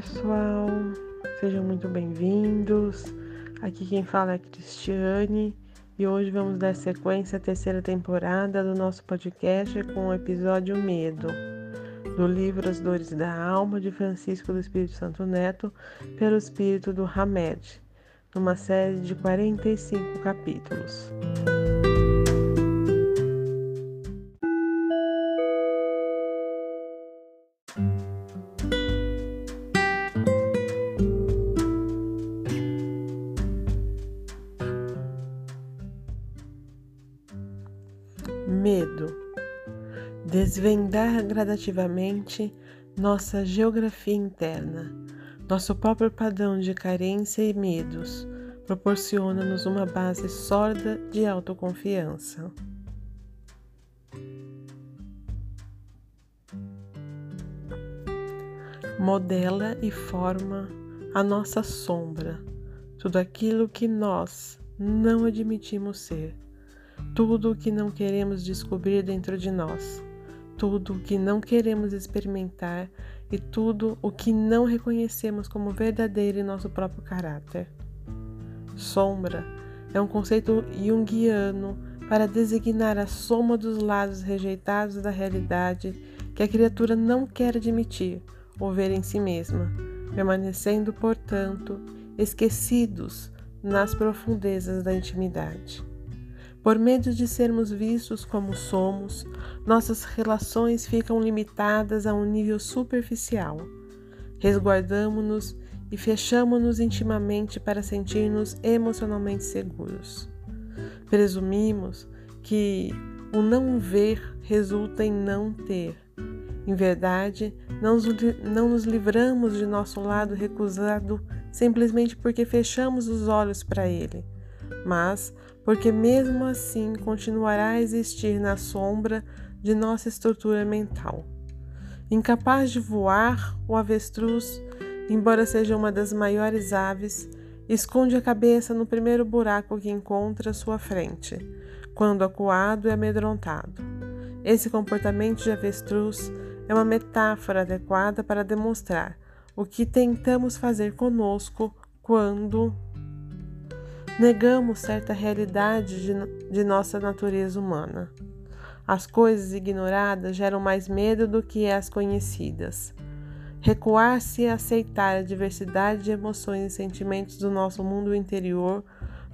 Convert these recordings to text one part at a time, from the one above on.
pessoal, sejam muito bem-vindos. Aqui quem fala é Cristiane e hoje vamos dar sequência à terceira temporada do nosso podcast com o episódio Medo, do livro As Dores da Alma de Francisco do Espírito Santo Neto, pelo espírito do Hamed, numa série de 45 capítulos. Desvendar gradativamente nossa geografia interna, nosso próprio padrão de carência e medos, proporciona-nos uma base sólida de autoconfiança. Modela e forma a nossa sombra, tudo aquilo que nós não admitimos ser. Tudo o que não queremos descobrir dentro de nós, tudo o que não queremos experimentar e tudo o que não reconhecemos como verdadeiro em nosso próprio caráter. Sombra é um conceito junguiano para designar a soma dos lados rejeitados da realidade que a criatura não quer admitir ou ver em si mesma, permanecendo, portanto, esquecidos nas profundezas da intimidade. Por medo de sermos vistos como somos, nossas relações ficam limitadas a um nível superficial. Resguardamos-nos e fechamos-nos intimamente para sentir-nos emocionalmente seguros. Presumimos que o não ver resulta em não ter. Em verdade, não, não nos livramos de nosso lado recusado simplesmente porque fechamos os olhos para ele, mas porque mesmo assim continuará a existir na sombra de nossa estrutura mental. Incapaz de voar, o avestruz, embora seja uma das maiores aves, esconde a cabeça no primeiro buraco que encontra à sua frente, quando acuado e amedrontado. Esse comportamento de avestruz é uma metáfora adequada para demonstrar o que tentamos fazer conosco quando negamos certa realidade de, de nossa natureza humana. As coisas ignoradas geram mais medo do que as conhecidas. Recuar-se e aceitar a diversidade de emoções e sentimentos do nosso mundo interior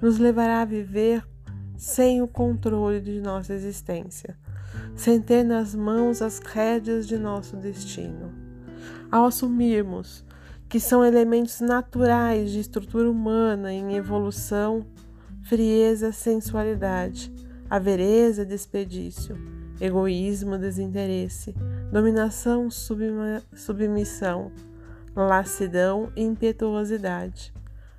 nos levará a viver sem o controle de nossa existência, sem ter nas mãos as rédeas de nosso destino. Ao assumirmos que são elementos naturais de estrutura humana em evolução, frieza, sensualidade, avareza, desperdício, egoísmo, desinteresse, dominação, submissão, lassidão e impetuosidade.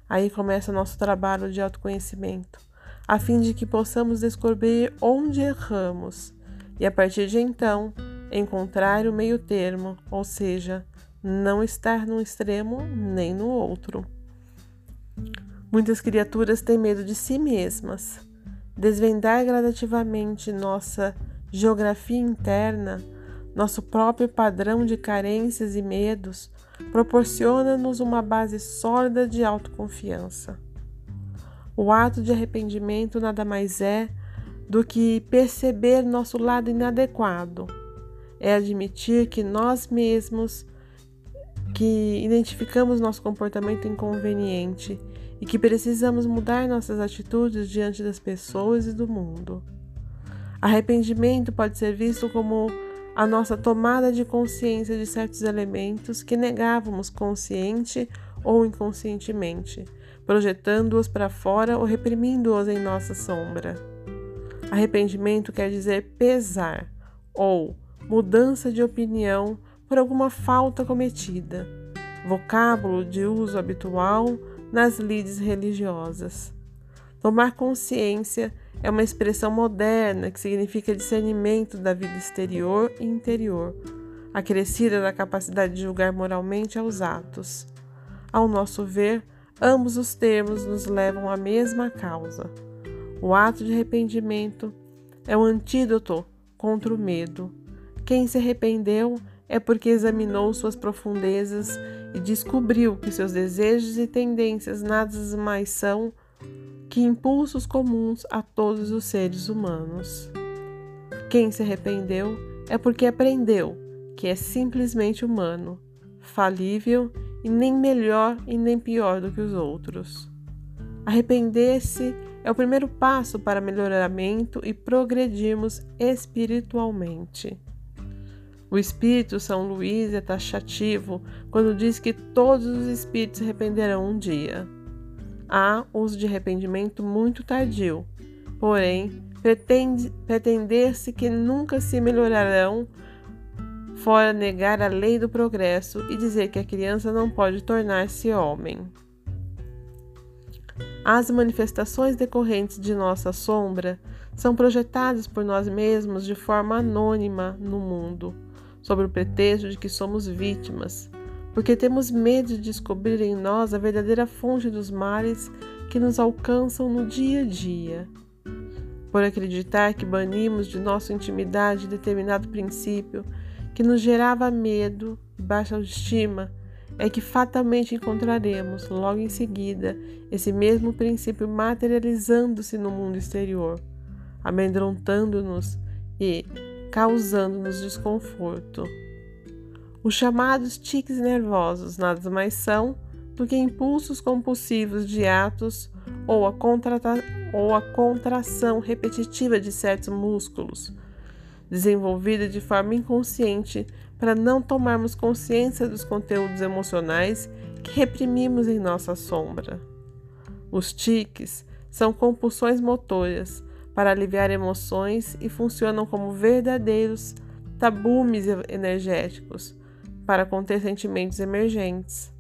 Aí começa o nosso trabalho de autoconhecimento, a fim de que possamos descobrir onde erramos e, a partir de então, encontrar o meio termo, ou seja, não estar num extremo nem no outro. Muitas criaturas têm medo de si mesmas. Desvendar gradativamente nossa geografia interna, nosso próprio padrão de carências e medos, proporciona-nos uma base sólida de autoconfiança. O ato de arrependimento nada mais é do que perceber nosso lado inadequado, é admitir que nós mesmos que identificamos nosso comportamento inconveniente e que precisamos mudar nossas atitudes diante das pessoas e do mundo. Arrependimento pode ser visto como a nossa tomada de consciência de certos elementos que negávamos consciente ou inconscientemente, projetando-os para fora ou reprimindo-os em nossa sombra. Arrependimento quer dizer pesar ou mudança de opinião por alguma falta cometida, vocábulo de uso habitual nas lides religiosas. Tomar consciência é uma expressão moderna que significa discernimento da vida exterior e interior, acrescida da capacidade de julgar moralmente aos atos. Ao nosso ver, ambos os termos nos levam à mesma causa. O ato de arrependimento é o antídoto contra o medo. Quem se arrependeu é porque examinou suas profundezas e descobriu que seus desejos e tendências nada mais são que impulsos comuns a todos os seres humanos. Quem se arrependeu é porque aprendeu que é simplesmente humano, falível e nem melhor e nem pior do que os outros. Arrepender-se é o primeiro passo para melhoramento e progredirmos espiritualmente. O Espírito São Luís é taxativo quando diz que todos os espíritos arrependerão um dia. Há uso de arrependimento muito tardio, porém, pretender-se que nunca se melhorarão, fora negar a lei do progresso e dizer que a criança não pode tornar-se homem. As manifestações decorrentes de nossa sombra são projetadas por nós mesmos de forma anônima no mundo, sob o pretexto de que somos vítimas, porque temos medo de descobrir em nós a verdadeira fonte dos males que nos alcançam no dia a dia. Por acreditar que banimos de nossa intimidade determinado princípio que nos gerava medo e baixa autoestima, é que fatalmente encontraremos, logo em seguida, esse mesmo princípio materializando-se no mundo exterior, amedrontando-nos e causando-nos desconforto. Os chamados tiques nervosos nada mais são do que impulsos compulsivos de atos ou a, ou a contração repetitiva de certos músculos, desenvolvida de forma inconsciente para não tomarmos consciência dos conteúdos emocionais que reprimimos em nossa sombra. Os tiques são compulsões motoras para aliviar emoções e funcionam como verdadeiros tabumes energéticos para conter sentimentos emergentes.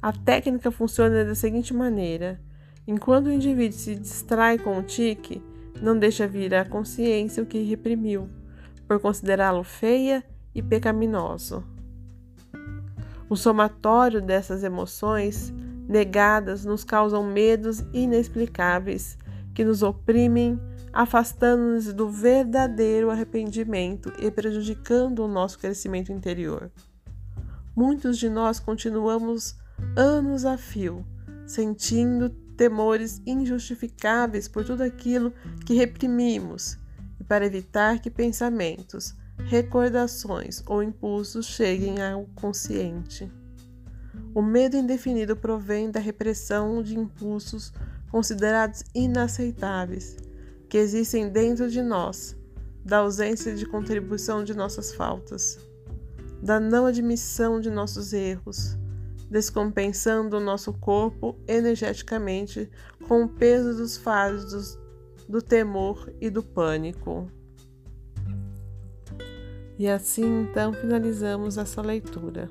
A técnica funciona da seguinte maneira: enquanto o indivíduo se distrai com o tique, não deixa vir à consciência o que reprimiu, por considerá-lo feia e pecaminoso. O somatório dessas emoções negadas nos causam medos inexplicáveis que nos oprimem, afastando-nos do verdadeiro arrependimento e prejudicando o nosso crescimento interior. Muitos de nós continuamos anos a fio, sentindo temores injustificáveis por tudo aquilo que reprimimos, e para evitar que pensamentos, recordações ou impulsos cheguem ao consciente. O medo indefinido provém da repressão de impulsos considerados inaceitáveis que existem dentro de nós, da ausência de contribuição de nossas faltas, da não admissão de nossos erros, descompensando o nosso corpo energeticamente com o peso dos fardos do temor e do pânico. E assim então finalizamos essa leitura.